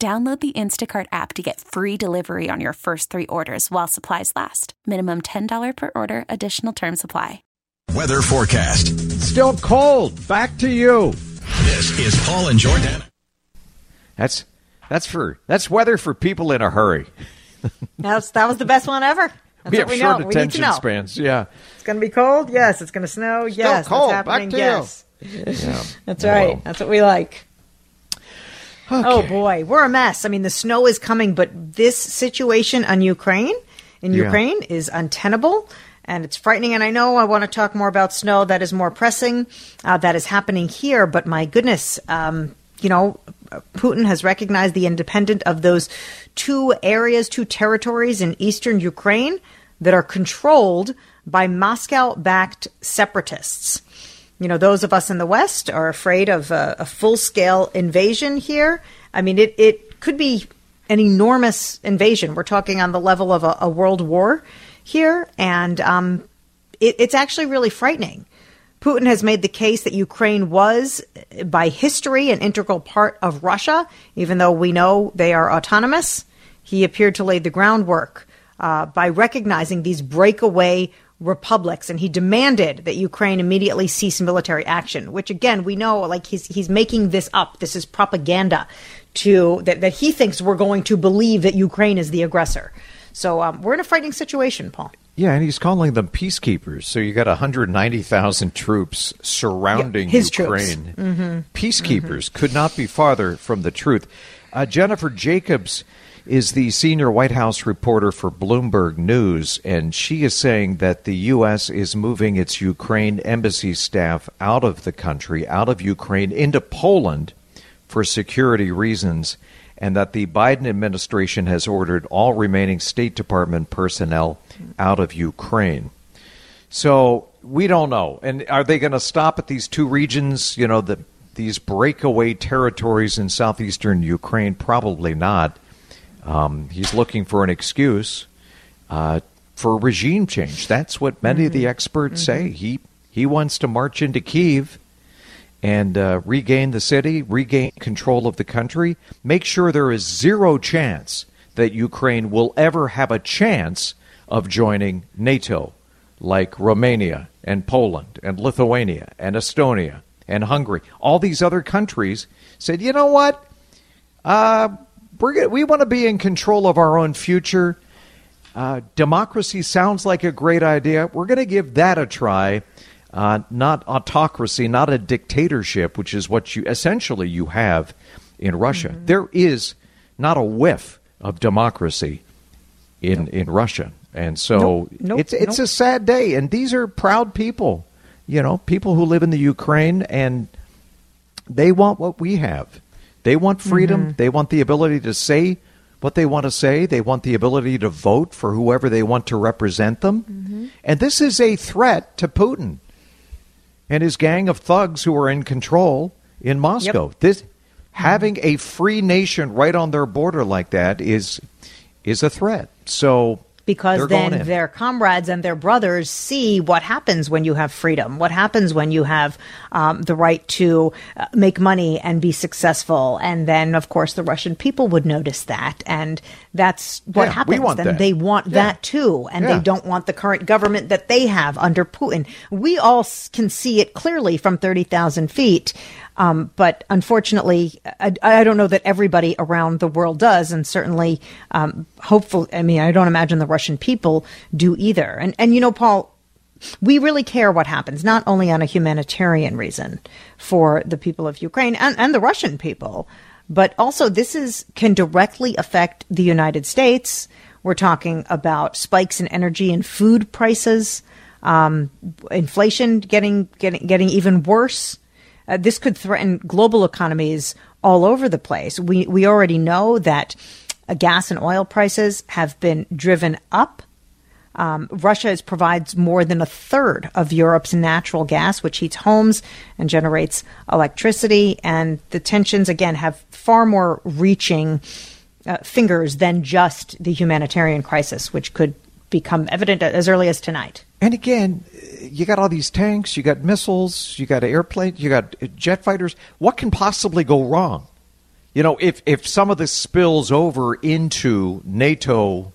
Download the Instacart app to get free delivery on your first three orders while supplies last. Minimum $10 per order, additional term supply. Weather forecast. Still cold. Back to you. This is Paul and Jordana. That's that's for that's weather for people in a hurry. That's that was the best one ever. That's we what have we short know. We need to attention know. spans. Yeah. It's going to be cold. Yes, it's going to snow. yes, cold. Back to you. yeah. that's right. Well. That's what we like. Oh boy, we're a mess. I mean, the snow is coming, but this situation on Ukraine, in Yeah. Ukraine, is untenable. And it's frightening. And I know I want to talk more about snow that is more pressing, uh, that is happening here. But my goodness, um, you know, Putin has recognized the independent of those two areas, two territories in eastern Ukraine that are controlled by Moscow backed separatists. You know, those of us in the West are afraid of a, a full scale invasion here. I mean, it, it could be an enormous invasion. We're talking on the level of a, a world war here, and um, it, it's actually really frightening. Putin has made the case that Ukraine was, by history, an integral part of Russia, even though we know they are autonomous. He appeared to lay the groundwork uh, by recognizing these breakaway republics, and he demanded that Ukraine immediately cease military action. Which, again, we know, like he's he's making this up. This is propaganda to that that he thinks we're going to believe that Ukraine is the aggressor. So um, we're in a frightening situation, Paul. Yeah, and he's calling them peacekeepers. So you got 190,000 troops surrounding Yeah. Ukraine. Peacekeepers could not be farther from the truth. Uh, Jennifer Jacobs is the senior White House reporter for Bloomberg News, and she is saying that the U.S. is moving its Ukraine embassy staff out of the country, out of Ukraine, into Poland for security reasons, and that the Biden administration has ordered all remaining State Department personnel out of Ukraine. So we don't know. And are they going to stop at these two regions, you know, the, these breakaway territories in southeastern Ukraine? Probably not. Um, he's looking for an excuse uh, for regime change. That's what many of the experts say. He he wants to march into Kiev and uh, regain the city, regain control of the country, make sure there is zero chance that Ukraine will ever have a chance of joining NATO, like Romania and Poland and Lithuania and Estonia and Hungary. All these other countries said, you know what? Uh, we're gonna, we want to be in control of our own future. Uh, democracy sounds like a great idea. We're going to give that a try. Uh, not autocracy, not a dictatorship, which is what you essentially you have in Russia. There is not a whiff of democracy in in Russia, and so Nope, nope, it's it's nope. a sad day. And these are proud people, you know, people who live in the Ukraine, and they want what we have. They want freedom. Mm-hmm. They want the ability to say what they want to say. They want the ability to vote for whoever they want to represent them. Mm-hmm. And this is a threat to Putin and his gang of thugs who are in control in Moscow. This mm-hmm. having a free nation right on their border like that is is a threat. So because they're then their comrades and their brothers see what happens when you have freedom, what happens when you have um, the right to uh, make money and be successful, and then of course the Russian people would notice that, and that's what Yeah, happens. then that. they want Yeah. that too, and Yeah. they don't want the current government that they have under Putin. We all can see it clearly from thirty thousand feet. Um, but unfortunately, I, I, don't know that everybody around the world does, and certainly, um, hopefully, I mean, I don't imagine the Russian people do either. And and you know, Paul, we really care what happens, not only on a humanitarian reason for the people of Ukraine and, and the Russian people, but also this is can directly affect the United States. We're talking about spikes in energy and food prices, um, inflation getting getting getting even worse. Uh, this could threaten global economies all over the place. We we already know that uh, gas and oil prices have been driven up. Um, Russia is, provides more than a third of Europe's natural gas, which heats homes and generates electricity. And the tensions, again, have far more reaching uh, fingers than just the humanitarian crisis, which could become evident as early as tonight. And again, you got all these tanks, you got missiles, you got airplanes, you got jet fighters. What can possibly go wrong? You know, if if some of this spills over into NATO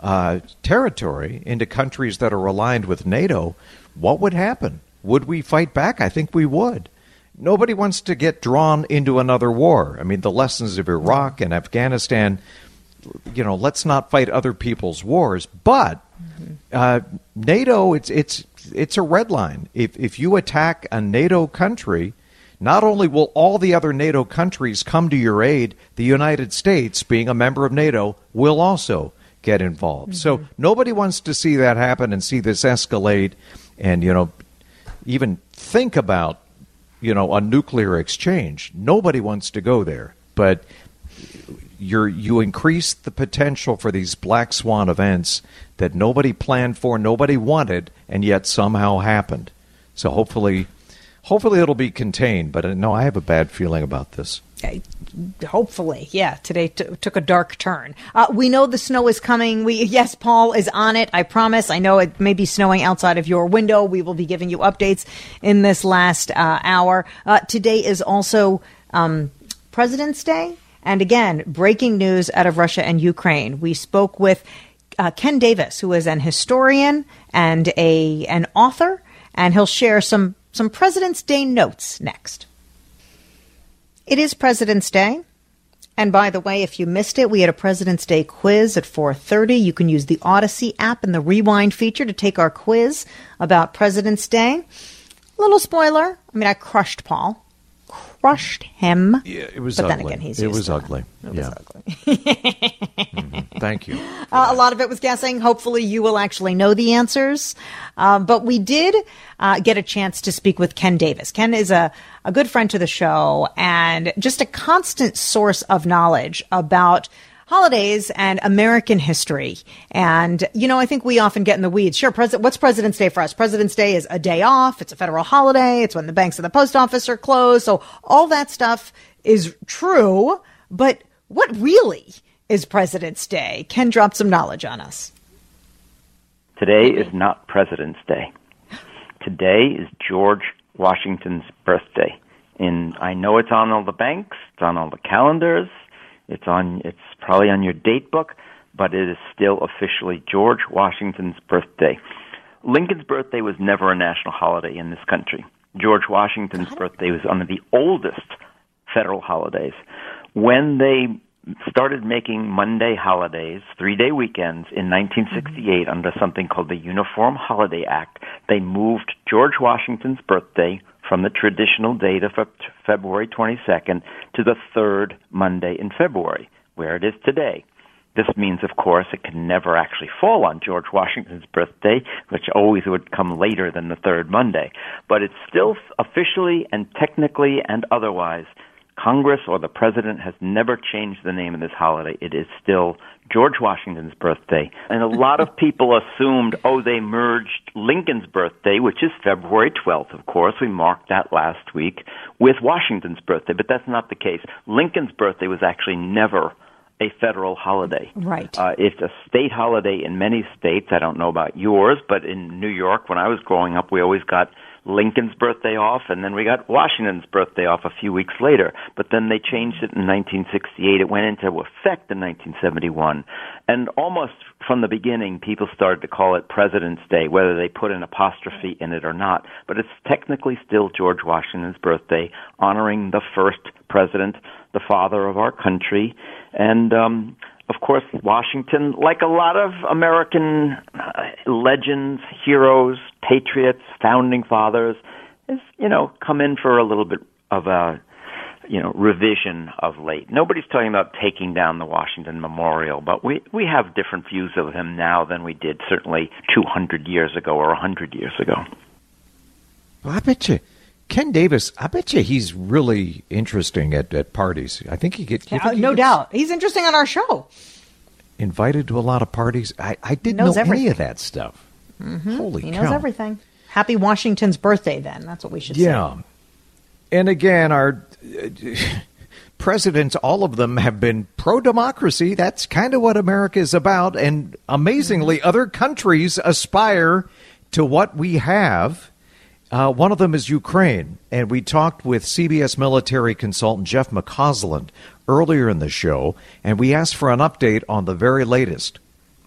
uh, territory, into countries that are aligned with NATO, what would happen? Would we fight back? I think we would. Nobody wants to get drawn into another war. I mean, the lessons of Iraq and Afghanistan you know, let's not fight other people's wars. But uh, NATO, it's it's it's a red line. If if you attack a NATO country, not only will all the other NATO countries come to your aid, the United States, being a member of NATO, will also get involved. Mm-hmm. So nobody wants to see that happen and see this escalate, and you know, even think about you know a nuclear exchange. Nobody wants to go there, but you're you increase the potential for these black swan events that nobody planned for, nobody wanted, and yet somehow happened. So hopefully, hopefully it'll be contained. But uh, no, I have a bad feeling about this. Hopefully, yeah. Today t- took a dark turn. Uh, we know the snow is coming. We yes, Paul is on it. I promise. I know it may be snowing outside of your window. We will be giving you updates in this last uh, hour. Uh, today is also um, President's Day. And again, breaking news out of Russia and Ukraine. We spoke with uh, Ken Davis, who is an historian and a an author, and he'll share some some President's Day notes next. It is President's Day. And by the way, if you missed it, we had a President's Day quiz at 4:30. You can use the Audacy app and the rewind feature to take our quiz about President's Day. Little spoiler, I mean I crushed Paul crushed him. Yeah, it was. But ugly. then again, he's it was ugly. It yeah. was ugly. mm-hmm. Thank you. Uh, a lot of it was guessing. Hopefully, you will actually know the answers. Um, but we did uh, get a chance to speak with Ken Davis. Ken is a a good friend to the show and just a constant source of knowledge about holidays and American history. And, you know, I think we often get in the weeds. Sure, pres- what's President's Day for us? President's Day is a day off. It's a federal holiday. It's when the banks and the post office are closed. So all that stuff is true. But what really is President's Day? Ken dropped some knowledge on us. Today is not President's Day. Today is George Washington's birthday. And I know it's on all the banks, it's on all the calendars, it's on. It's probably on your date book, but it is still officially George Washington's birthday. Lincoln's birthday was never a national holiday in this country. George Washington's birthday was one of the oldest federal holidays. When they started making Monday holidays, three day weekends in 1968 mm-hmm. under something called the Uniform Holiday Act, they moved George Washington's birthday from the traditional date of February 22nd to the third Monday in February, where it is today. This means, of course, it can never actually fall on George Washington's birthday, which always would come later than the third Monday. But it's still officially and technically and otherwise Congress or the president has never changed the name of this holiday. It is still George Washington's birthday. And a lot of people assumed, oh, they merged Lincoln's birthday, which is February 12th, of course. We marked that last week with Washington's birthday, but that's not the case. Lincoln's birthday was actually never a federal holiday. Right. Uh, it's a state holiday in many states. I don't know about yours, but in New York, when I was growing up, we always got Lincoln's birthday off, and then we got Washington's birthday off a few weeks later. But then they changed it in 1968. It went into effect in 1971. And almost from the beginning, people started to call it President's Day, whether they put an apostrophe in it or not. But it's technically still George Washington's birthday, honoring the first president, the father of our country. And, um, of course, Washington, like a lot of American uh, legends, heroes, patriots, founding fathers, has you know come in for a little bit of a you know revision of late. Nobody's talking about taking down the Washington Memorial, but we we have different views of him now than we did certainly 200 years ago or 100 years ago. Well, I bet you. Ken Davis, I bet you he's really interesting at, at parties. I think he gets yeah, no doubt. He's interesting on our show. Invited to a lot of parties. I, I didn't know everything. any of that stuff. Mm-hmm. Holy he cow. knows everything. Happy Washington's birthday, then. That's what we should yeah. say. Yeah. And again, our presidents, all of them have been pro democracy. That's kind of what America is about. And amazingly, mm-hmm. other countries aspire to what we have uh, one of them is Ukraine, and we talked with CBS military consultant Jeff McCausland earlier in the show, and we asked for an update on the very latest.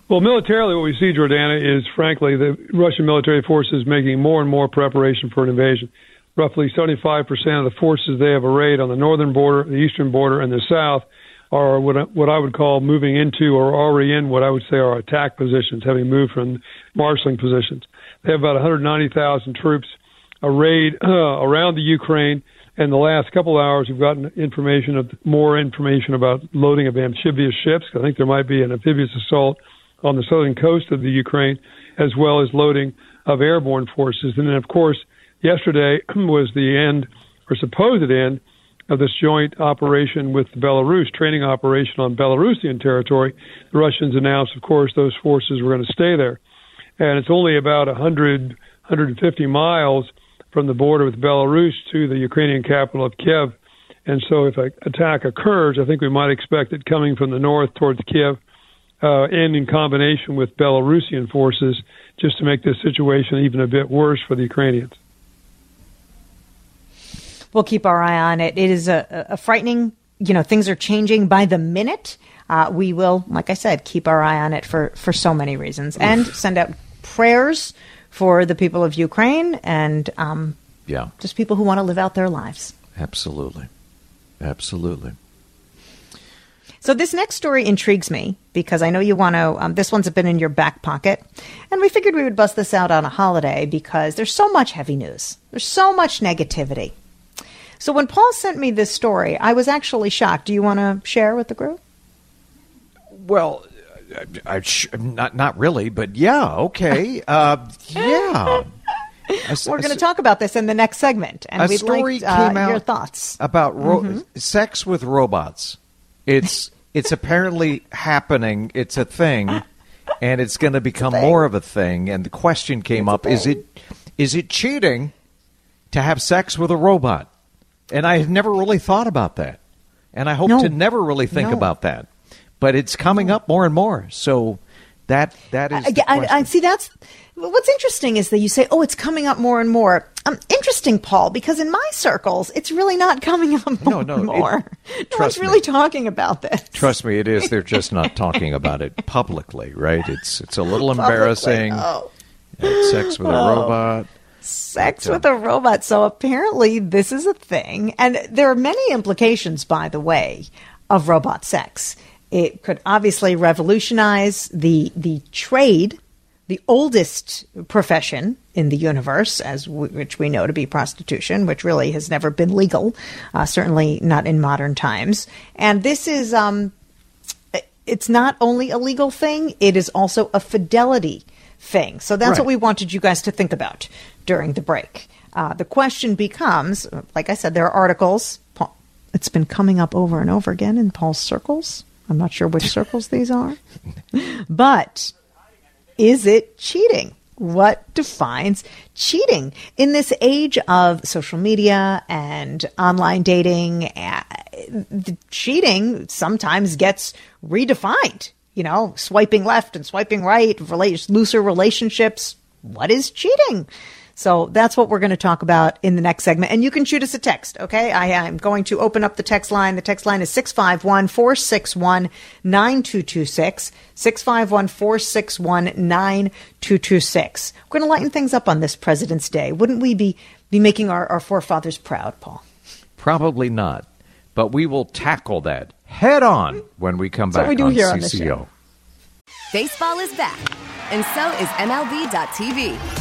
Well, militarily, what we see, Jordana, is frankly the Russian military forces making more and more preparation for an invasion. Roughly 75% of the forces they have arrayed on the northern border, the eastern border, and the south are what what I would call moving into or already in what I would say are attack positions, having moved from marshaling positions. They have about 190,000 troops arrayed uh, around the Ukraine. And the last couple of hours, we've gotten information of more information about loading of amphibious ships. I think there might be an amphibious assault on the southern coast of the Ukraine, as well as loading of airborne forces. And then, of course, yesterday was the end, or supposed end, of this joint operation with Belarus, training operation on Belarusian territory. The Russians announced, of course, those forces were going to stay there. And it's only about 100, 150 miles from the border with Belarus to the Ukrainian capital of Kiev. And so, if an attack occurs, I think we might expect it coming from the north towards Kiev, uh, and in combination with Belarusian forces, just to make this situation even a bit worse for the Ukrainians. We'll keep our eye on it. It is a, a frightening, you know, things are changing by the minute. Uh, we will, like I said, keep our eye on it for, for so many reasons and send out prayers for the people of Ukraine and um, yeah, just people who want to live out their lives. Absolutely, absolutely. So this next story intrigues me because I know you want to. Um, this one's been in your back pocket, and we figured we would bust this out on a holiday because there's so much heavy news. There's so much negativity. So when Paul sent me this story, I was actually shocked. Do you want to share with the group? Well, I, I, not not really, but yeah, okay, uh, yeah. We're going to talk about this in the next segment, and a we'd story like uh, came out your thoughts about ro- mm-hmm. sex with robots. It's it's apparently happening. It's a thing, and it's going to become more of a thing. And the question came it's up: Is it is it cheating to have sex with a robot? And I have never really thought about that, and I hope no. to never really think no. about that but it's coming up more and more. So that that is. I, I, I, see. That's what's interesting is that you say, "Oh, it's coming up more and more." Um, interesting, Paul, because in my circles, it's really not coming up more no, no, and more. It, no one's really talking about this. Trust me, it is. They're just not talking about it publicly, right? It's it's a little embarrassing. Oh. sex with a oh. robot. Sex with a robot. So apparently, this is a thing, and there are many implications, by the way, of robot sex. It could obviously revolutionize the the trade, the oldest profession in the universe, as w- which we know to be prostitution, which really has never been legal, uh, certainly not in modern times. And this is um, it's not only a legal thing; it is also a fidelity thing. So that's right. what we wanted you guys to think about during the break. Uh, the question becomes, like I said, there are articles. It's been coming up over and over again in Paul's circles. I'm not sure which circles these are. But is it cheating? What defines cheating in this age of social media and online dating? Uh, cheating sometimes gets redefined. You know, swiping left and swiping right, looser relationships. What is cheating? So that's what we're going to talk about in the next segment. And you can shoot us a text, okay? I am going to open up the text line. The text line is 651 461 9226. 651 461 9226. We're going to lighten things up on this President's Day. Wouldn't we be, be making our, our forefathers proud, Paul? Probably not. But we will tackle that head on when we come That's back what we do on here on CCO. show. Baseball is back, and so is MLB.tv.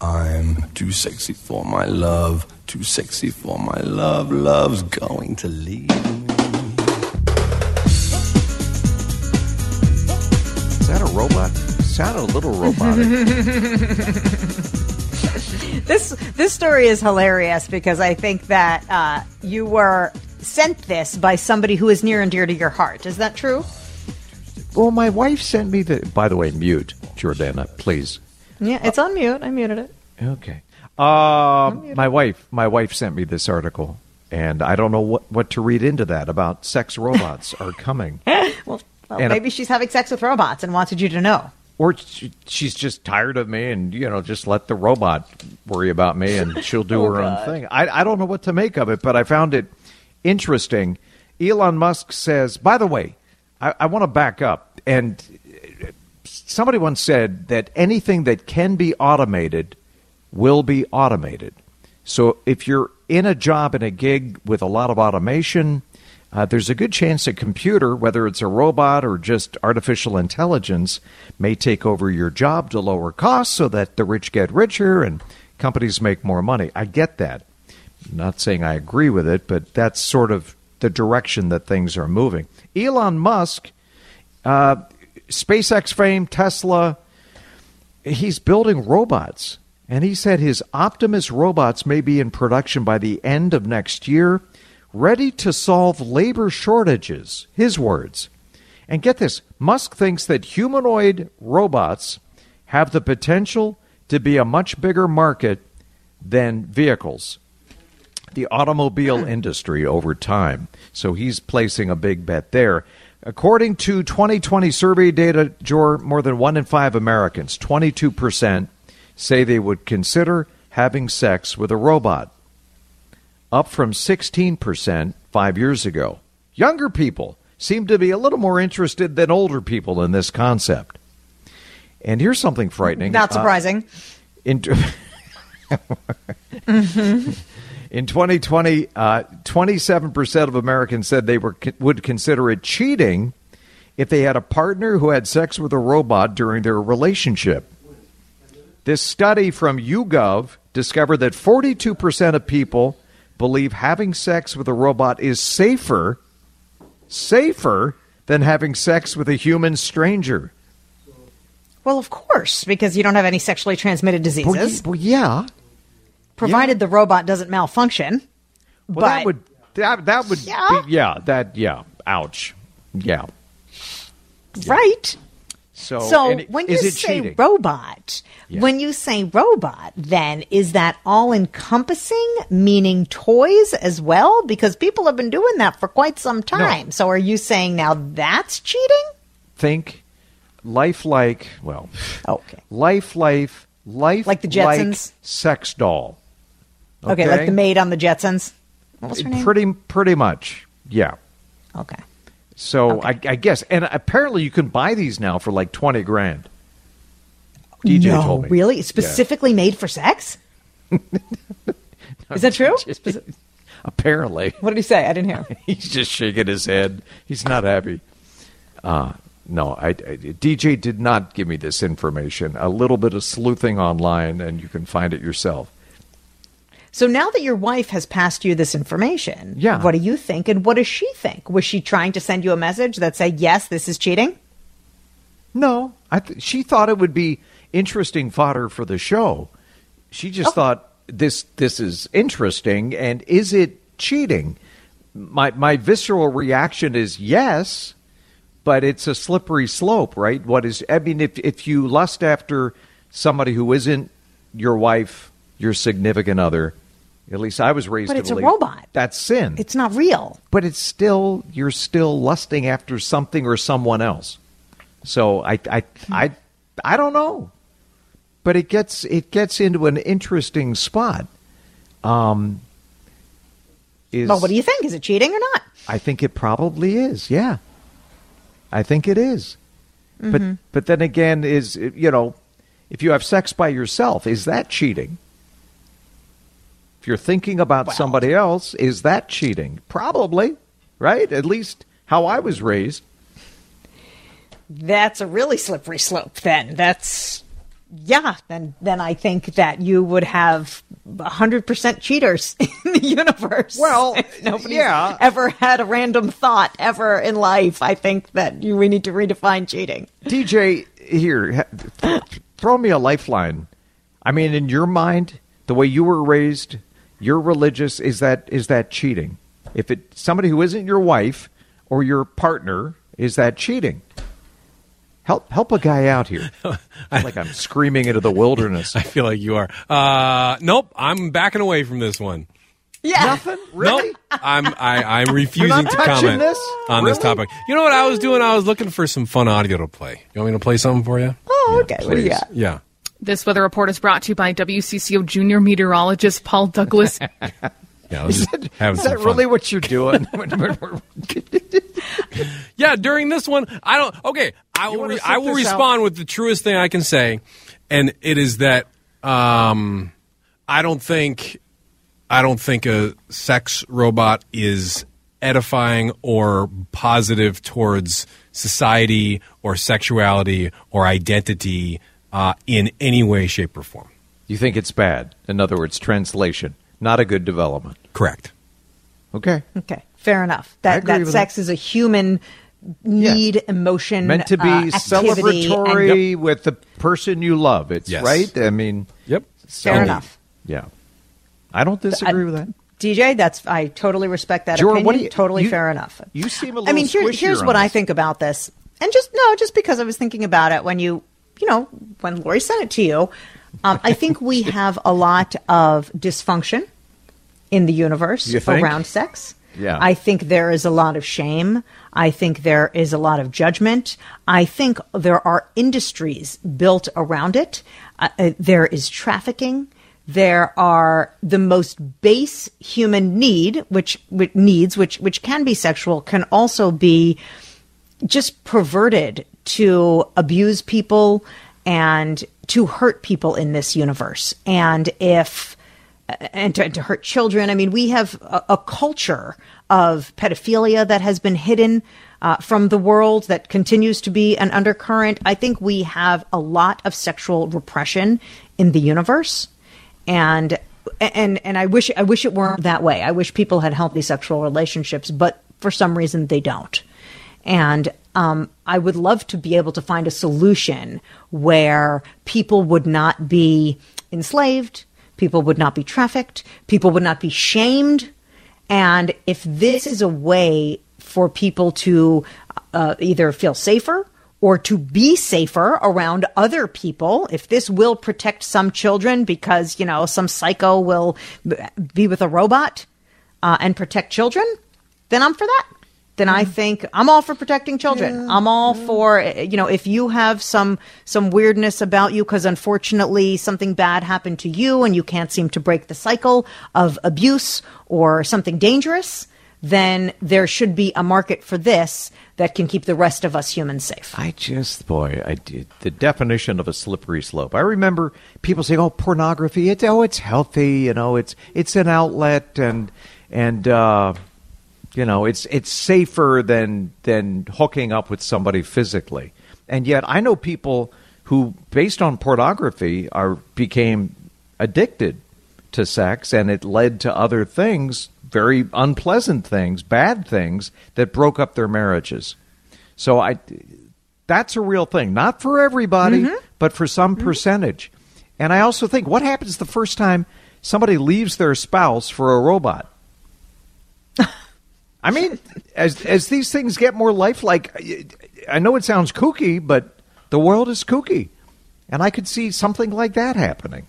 I'm too sexy for my love, too sexy for my love. Love's going to leave me. Is that a robot? Sounded a little robotic. This this story is hilarious because I think that uh, you were sent this by somebody who is near and dear to your heart. Is that true? well, my wife sent me the. By the way, mute, Jordana, please. Yeah, it's on mute. I muted it. Okay. Uh, my wife, my wife sent me this article, and I don't know what, what to read into that about sex robots are coming, Well, well And a- maybe she's having sex with robots and wanted you to know. or she, she's just tired of me, and you know, just let the robot worry about me, and she'll do her own thing. I, I don't know what to make of it, but I found it interesting. Elon Musk says, by the way, I, I want to back up, and somebody once said that anything that can be automated will be automated. So if you're in a job in a gig with a lot of automation, uh, there's a good chance a computer, whether it's a robot or just artificial intelligence, may take over your job to lower costs so that the rich get richer and companies make more money. I get that. I'm not saying I agree with it, but that's sort of the direction that things are moving. Elon Musk, uh, SpaceX fame, Tesla, he's building robots. And he said his Optimus robots may be in production by the end of next year, ready to solve labor shortages. His words. And get this Musk thinks that humanoid robots have the potential to be a much bigger market than vehicles, the automobile industry over time. So he's placing a big bet there. According to 2020 survey data, Jor, more than one in five Americans, 22%, say they would consider having sex with a robot, up from 16% five years ago. Younger people seem to be a little more interested than older people in this concept. And here's something frightening. Not Uh, surprising. in, in 2020, uh, 27% of Americans said they were would consider it cheating if they had a partner who had sex with a robot during their relationship. This study from YouGov discovered that 42% of people believe having sex with a robot is safer safer than having sex with a human stranger. well, of course, because you don't have any sexually transmitted diseases, well, yeah. Provided the robot doesn't malfunction. Well, that would that that would Yeah. be, yeah that yeah ouch yeah Right. so So and when you say cheating? robot, Yeah. when you say robot, then is that all encompassing, meaning toys as well? Because people have been doing that for quite some time. So are you saying now that's cheating? think lifelike well Okay. life life life Like the Jetsons? sex doll Okay, like the maid on the Jetsons. What was her name? pretty pretty much yeah Okay. so I, I guess and apparently you can buy these now for like 20 grand DJ no, told me really? Specifically made for sex? Is that true? Speci- apparently what did he say? I didn't hear. He's just shaking his head. He's not happy. Uh, no, I, I- DJ did not give me this information. A little bit of sleuthing online, and you can find it yourself. So now that your wife has passed you this information, Yeah. what do you think and what does she think? Was she trying to send you a message that said, yes, this is cheating? No, I th- she thought it would be interesting fodder for the show. She just oh. thought this this is interesting, and is it cheating? My my visceral reaction is yes, but it's a slippery slope, right? What is? I mean, if if you lust after somebody who isn't your wife, your significant other, at least I was raised. But to it's a believe robot. That's sin. It's not real. but it's still you're still lusting after something or someone else. So I I I I don't know, but it gets it gets into an interesting spot. Um, is Well, what do you think? Is it cheating or not? I think it probably is. Yeah, I think it is. But but then again, is you know, if you have sex by yourself, is that cheating? If you're thinking about somebody else, is that cheating? Probably, right? At least how I was raised. That's a really slippery slope. Then that's yeah. Then then I think that you would have hundred percent cheaters in the universe. Well, if nobody's yeah. ever had a random thought ever in life. I think that you, we need to redefine cheating. DJ, here, throw me a lifeline. I mean, in your mind, the way you were raised, you're religious. Is that is that cheating? If it somebody who isn't your wife or your partner, is that cheating? Help help a guy out here. I feel like I'm screaming into the wilderness. I feel like you are. Uh, nope, I'm backing away from this one. Yeah. Nothing really. Nope, I'm I, I'm refusing to comment this? on this topic. You know what I was doing? I was looking for some fun audio to play. You want me to play something for you? Oh, okay. What do you please. got? Yeah. This weather report is brought to you by WCCO junior meteorologist Paul Douglas. Yeah, I was just having Is some that really what you're doing? Yeah, during this one, I don't. Okay, I will. Re, I will this out? respond with the truest thing I can say, and it is that um, I don't think I don't think a sex robot is edifying or positive towards society or sexuality or identity uh, in any way, shape, or form. you think it's bad? In other words, translation, not a good development. Correct. Okay. Okay, fair enough. That that sex is a human need, emotion, meant to be uh, activity, and- celebratory with the person you love. It's Yes. right. I mean, Yep. so- Fair enough. Yeah, I don't disagree with that. DJ, that's I totally respect that Jordan, opinion. what you- totally you- fair enough. you seem a I mean, little here, here's what on I think about this, and just no, just because I was thinking about it when you, you know, when Lori sent it to you. Um, I think we have a lot of dysfunction in the universe around sex. Yeah. I think there is a lot of shame. I think there is a lot of judgment. I think there are industries built around it. Uh, uh, there is trafficking. There are the most base human need, which, which needs, which which can be sexual, can also be just perverted to abuse people and to hurt people in this universe. And if and to, to hurt children. I mean, we have a, a culture of pedophilia that has been hidden uh, from the world that continues to be an undercurrent. I think we have a lot of sexual repression in the universe, and and and I wish I wish it weren't that way. I wish people had healthy sexual relationships, but for some reason they don't. And um, I would love to be able to find a solution where people would not be enslaved, people would not be trafficked, people would not be shamed. And if this is a way for people to uh, either feel safer or to be safer around other people, if this will protect some children because, you know, some psycho will be with a robot uh, and protect children, then I'm for that then I think I'm all for protecting children. I'm all for you know if you have some some weirdness about you because unfortunately something bad happened to you and you can't seem to break the cycle of abuse or something dangerous, then there should be a market for this that can keep the rest of us humans safe. I just, boy, I did the definition of a slippery slope. I remember people saying, "Oh, pornography. It's oh, it's healthy. You know, it's it's an outlet, and and uh, you know, it's it's safer than than hooking up with somebody physically." And yet, I know people who, based on pornography, are became addicted to sex, and it led to other things, very unpleasant things, bad things that broke up their marriages. So I, that's a real thing, not for everybody, mm-hmm. but for some mm-hmm. percentage. And I also think, what happens the first time somebody leaves their spouse for a robot. I mean, as as these things get more lifelike, I know it sounds kooky, but the world is kooky, and I could see something like that happening.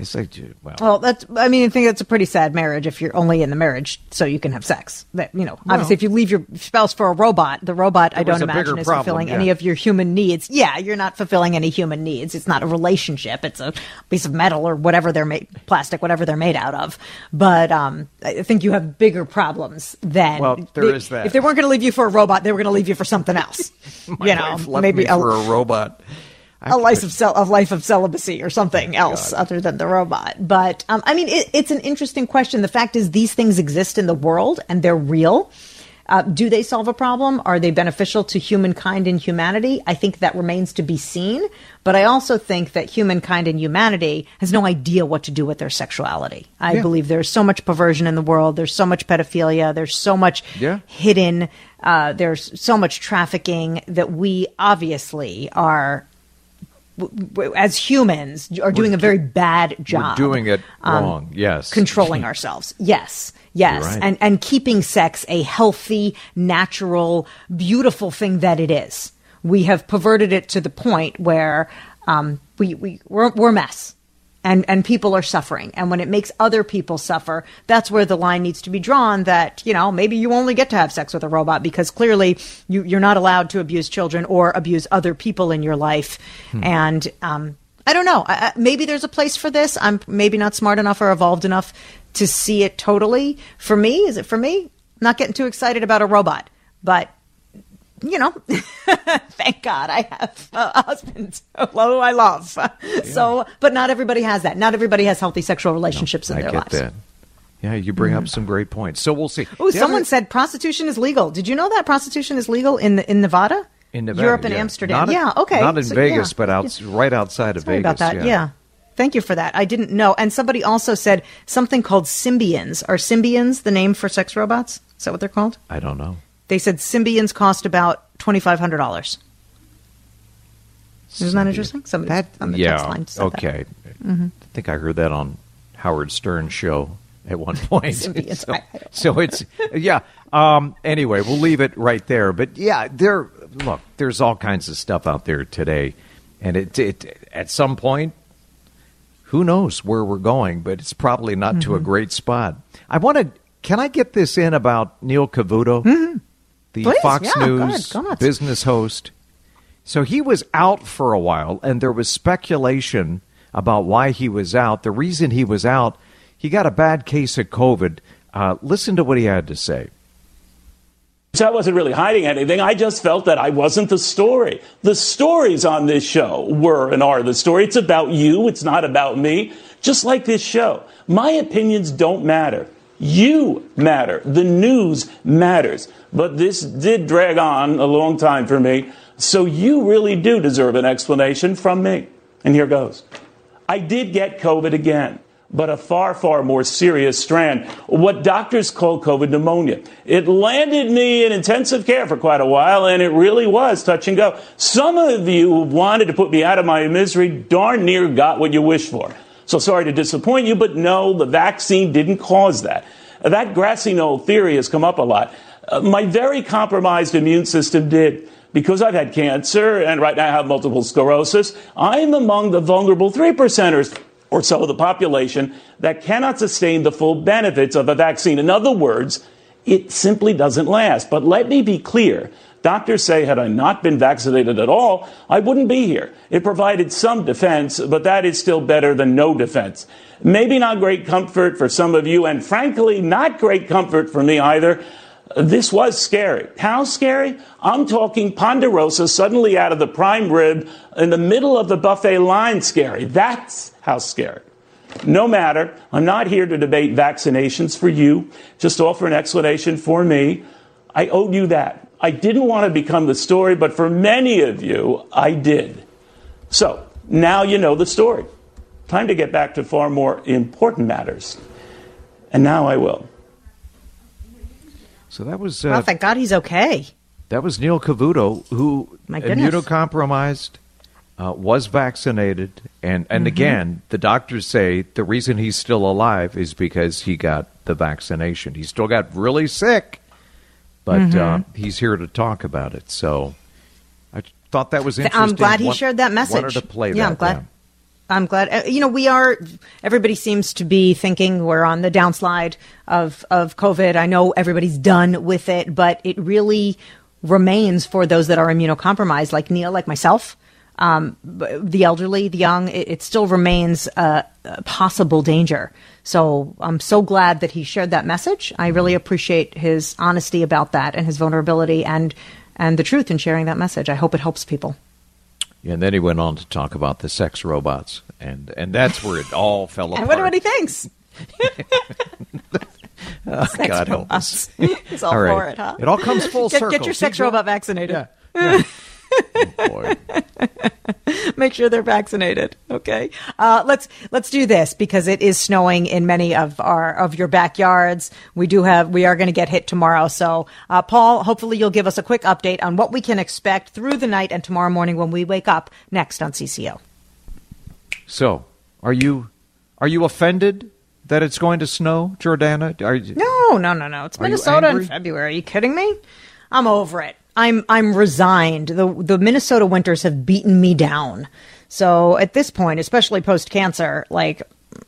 It's like, gee, well, Well, that's. I mean, I think that's a pretty sad marriage if you're only in the marriage so you can have sex. That you know, obviously, if you leave your spouse for a robot, the robot I don't imagine is problem, fulfilling yeah. any of your human needs. Yeah, you're not fulfilling any human needs. It's not a relationship. It's a piece of metal or whatever they're made, plastic, whatever they're made out of. But um, I think you have bigger problems than. Well, there they- is that. If they weren't going to leave you for a robot, they were going to leave you for something else. you know, maybe a, for a robot. A life of cel- a life of celibacy or something else other than the robot. But um, I mean, it, it's an interesting question. The fact is, these things exist in the world and they're real. Uh, do they solve a problem? Are they beneficial to humankind and humanity? I think that remains to be seen. But I also think that humankind and humanity has no idea what to do with their sexuality. I Yeah. believe there's so much perversion in the world. There's so much pedophilia. There's so much Yeah. hidden. Uh, there's so much trafficking that we obviously are as humans are doing a very bad job. We're doing it um, wrong. yes, controlling ourselves. Yes, yes, right. and and keeping sex a healthy, natural, beautiful thing that it is. We have perverted it to the point where um, we we we're, we're a mess. And, and people are suffering. And when it makes other people suffer, that's where the line needs to be drawn that, you know, maybe you only get to have sex with a robot because clearly you, you're not allowed to abuse children or abuse other people in your life. And, um, I don't know. I, I, maybe there's a place for this. I'm maybe not smart enough or evolved enough to see it totally. For me, is it for me? Not getting too excited about a robot, but you know, thank God I have a husband who I love. So, but not everybody has that. Not everybody has healthy sexual relationships in I their get lives. Mm-hmm. that. Yeah, you bring up some great points. So we'll see. Oh, someone other- said prostitution is legal. Did you know that prostitution is legal in in Nevada? in Nevada, Europe and yeah. Amsterdam. Not yeah, okay. Not in So, Vegas, yeah. but out right outside of Sorry Vegas. about that. Yeah. Thank you for that. I didn't know. And somebody also said something called symbians. Are symbians the name for sex robots? Is that what they're called? I don't know. They said symbians cost about twenty five hundred dollars. Isn't that interesting? Somebody That on the yeah. text line said that. okay. I think I heard that on Howard Stern's show at one point. So, I- I don't so it's yeah. Um, anyway, we'll leave it right there. But yeah, there. Look, there's all kinds of stuff out there today, and it, it at some point, who knows where we're going? But it's probably not to a Mm-hmm. great spot. I want to. Can I get this in about Neil Cavuto, the. Please, Fox yeah, News ahead, go business host? So he was out for a while, and there was speculation about why he was out. The reason he was out, he got a bad case of COVID. Uh, listen to what he had to say. So I wasn't really hiding anything. I just felt that I wasn't the story. The stories on this show were and are the story. It's about you. It's not about me. Just like this show. My opinions don't matter. You matter. The news matters. But this did drag on a long time for me. So you really do deserve an explanation from me. And here goes. I did get COVID again, but a far, far more serious strand, what doctors call COVID pneumonia. It landed me in intensive care for quite a while, and it really was touch and go. Some of you who wanted to put me out of my misery darn near got what you wished for. So sorry to disappoint you, but no, the vaccine didn't cause that. That grassy knoll theory has come up a lot. Uh, my very compromised immune system did. Because I've had cancer and right now I have multiple sclerosis, I'm among the vulnerable 3 percenters or so of the population that cannot sustain the full benefits of a vaccine. In other words, it simply doesn't last. But let me be clear. Doctors say had I not been vaccinated at all, I wouldn't be here. It provided some defense, but that is still better than no defense. Maybe not great comfort for some of you, and frankly, not great comfort for me either. This was scary. How scary? I'm talking ponderosa suddenly out of the prime rib in the middle of the buffet line scary. That's how scary. No matter, I'm not here to debate vaccinations for you, just offer an explanation for me. I owed you that. I didn't want to become the story, but for many of you, I did. So, now you know the story. Time to get back to far more important matters. And now I will. So that was Well, uh, thank God he's okay. that was Neil Cavuto, who My goodness. immunocompromised, uh, was vaccinated, and and Mhm. again, the doctors say the reason he's still alive is because he got the vaccination. He still got really sick, but uh, Mhm. he's here to talk about it. So I thought that was interesting. I'm glad he Wa- shared that message. Wanted to play yeah, that. I'm glad. I'm glad. uh, You know, we are. Everybody seems to be thinking we're on the downslide of of COVID. I know everybody's done with it, but it really remains for those that are immunocompromised, like Neil, like myself, um, the elderly, the young. It, it still remains a, a possible danger. So I'm so glad that he shared that message. I really appreciate his honesty about that and his vulnerability and and the truth in sharing that message. I hope it helps people. Yeah, And then he went on to talk about the sex robots, and and that's where it all fell I wonder what he thinks. Oh, Sex God help robots. us. He's all, All right. for it, huh? It all comes full get, circle. Get your sex robot vaccinated. Yeah. Boy. Make sure they're vaccinated. Okay. Uh, let's let's do this because it is snowing in many of our of your backyards. We do have we are going to get hit tomorrow. So, uh, Paul, hopefully you'll give us a quick update on what we can expect through the night and tomorrow morning when we wake up next on CCO. So, are you are you offended that it's going to snow, Jordana? Are you, No, no, no, no. It's Minnesota in? February. Are you kidding me? I'm over it. I'm I'm resigned. The the Minnesota winters have beaten me down. So at this point, especially post cancer, like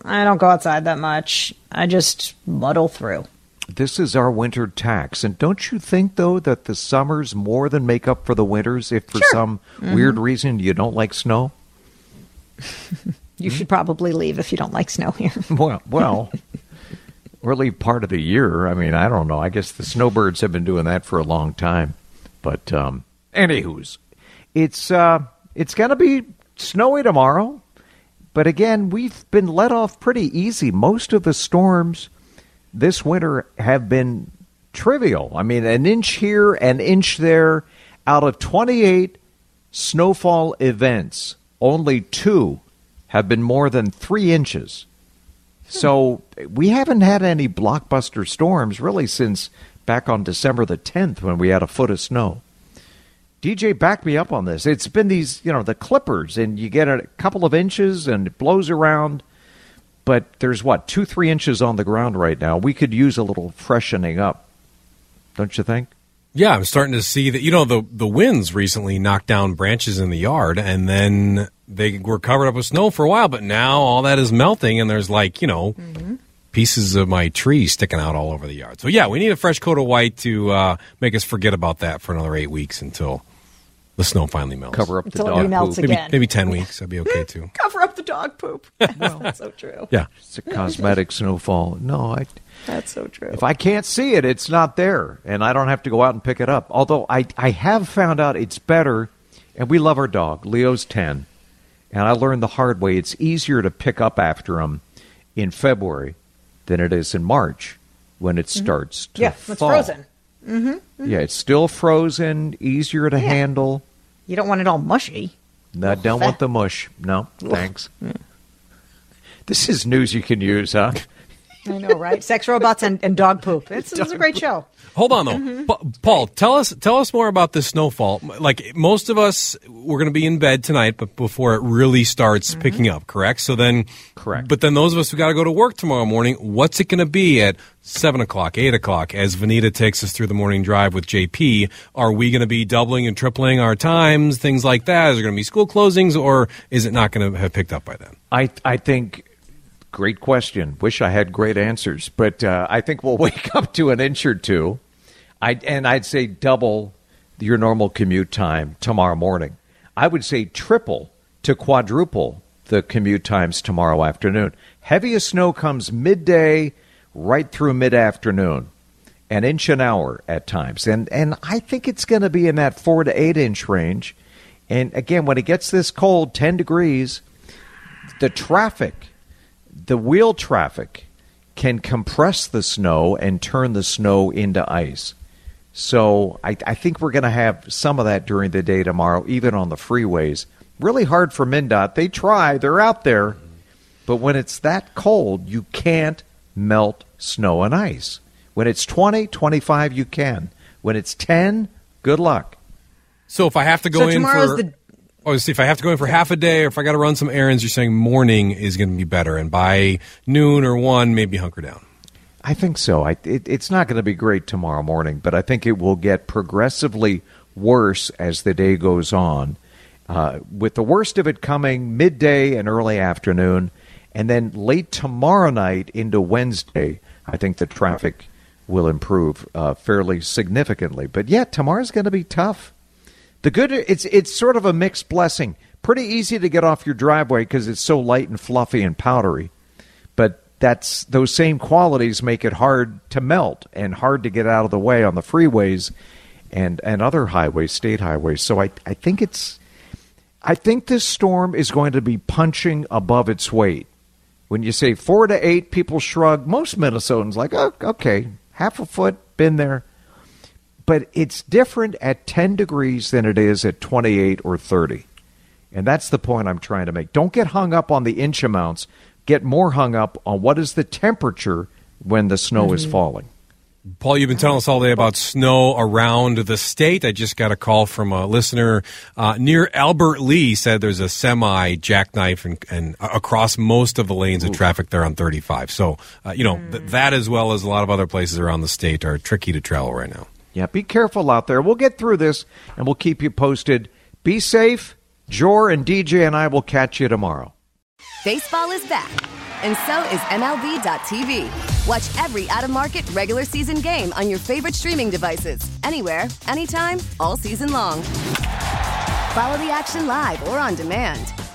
I don't go outside that much. I just muddle through. This is our winter tax, and don't you think though that the summers more than make up for the winters if for some Mhm. weird reason you don't like snow? You should probably leave if you don't like snow here. Well, well, early part of the year. I mean, I don't know. I guess the snowbirds have been doing that for a long time. But um, anywho's, it's uh, it's going to be snowy tomorrow. But again, we've been let off pretty easy. Most of the storms this winter have been trivial. I mean, an inch here, an inch there. Out of 28 snowfall events, only two have been more than three inches. So we haven't had any blockbuster storms really since back on December the 10th when we had a foot of snow. DJ, back me up on this. It's been these, you know, the clippers, and you get a couple of inches and it blows around. But there's what, two, three inches on the ground right now. We could use a little freshening up, don't you think? Yeah, I'm starting to see that. You know, the the winds recently knocked down branches in the yard, and then they were covered up with snow for a while. But now all that is melting, and there's like you know mm-hmm. Pieces of my tree sticking out all over the yard. So yeah, we need a fresh coat of white to uh, make us forget about that for another eight weeks until the snow finally melts. Cover up the Until it dog remelts poop. Maybe, again. maybe ten weeks. That'd be okay too. Cover up the dog poop. That's so true. Yeah. It's a cosmetic snowfall. No, I. That's so true. If I can't see it, it's not there, and I don't have to go out and pick it up. Although I, I have found out it's better, and we love our dog. Leo's 10, and I learned the hard way it's easier to pick up after him in February than it is in March when it starts to yeah, fall. it's frozen. Mm-hmm. Yeah, it's still frozen, easier to Yeah. handle. You don't want it all mushy. No, I don't want the mush. No, thanks. This is news you can use, huh? I know, right? Sex robots and, and dog poop. It's, it's a great show. Hold on though, mm-hmm. Pa- Paul. Tell us tell us more about this snowfall. Like most of us, we're going to be in bed tonight, but before it really starts mm-hmm. picking up, correct? So then, correct. But then those of us who got to go to work tomorrow morning, what's it going to be at seven o'clock, eight o'clock? As Vineeta takes us through the morning drive with JP, are we going to be doubling and tripling our times, things like that? Is there going to be school closings, or is it not going to have picked up by then? I I think great question. Wish I had great answers, but uh, I think we'll wake up to an inch or two. I and I'd say double your normal commute time tomorrow morning. I would say triple to quadruple the commute times tomorrow afternoon. Heaviest snow comes midday right through mid afternoon, an inch an hour at times, and and I think it's going to be in that four to eight inch range. And again, when it gets this cold, ten degrees, the traffic, the wheel traffic, can compress the snow and turn the snow into ice. So I, I think we're going to have some of that during the day tomorrow, even on the freeways. Really hard for MnDOT. They try, they're out there. But when it's that cold, you can't melt snow and ice. When it's 20, 25, you can. When it's 10, good luck. So if I have to go so in tomorrow's for the Oh, see, if I have to go in for half a day or if I got to run some errands, you're saying morning is going to be better. And by noon or one, maybe hunker down. I think so. I, it, it's not going to be great tomorrow morning, but I think it will get progressively worse as the day goes on, uh, with the worst of it coming midday and early afternoon. And then late tomorrow night into Wednesday, I think the traffic will improve uh, fairly significantly. But yeah, tomorrow's going to be tough. The good it's it's sort of a mixed blessing. Pretty easy to get off your driveway because it's so light and fluffy and powdery. But that's those same qualities make it hard to melt and hard to get out of the way on the freeways and and other highways, state highways. So I I think it's I think this storm is going to be punching above its weight. When you say four to eight, people shrug. Most Minnesotans like, oh, okay, half a foot, been there but it's different at 10 degrees than it is at 28 or 30. And that's the point I'm trying to make. Don't get hung up on the inch amounts. Get more hung up on what is the temperature when the snow mm-hmm. is falling. Paul, you've been telling us all day about snow around the state. I just got a call from a listener uh, near Albert Lea Said there's a semi jackknife and, and across most of the lanes of traffic there on 35. So, uh, you know, mm. th- that as well as a lot of other places around the state are tricky to travel right now. Yeah, be careful out there. We'll get through this and we'll keep you posted. Be safe. Jor and DJ and I will catch you tomorrow. Baseball is back, and so is MLB.tv. Watch every out of market regular season game on your favorite streaming devices, anywhere, anytime, all season long. Follow the action live or on demand.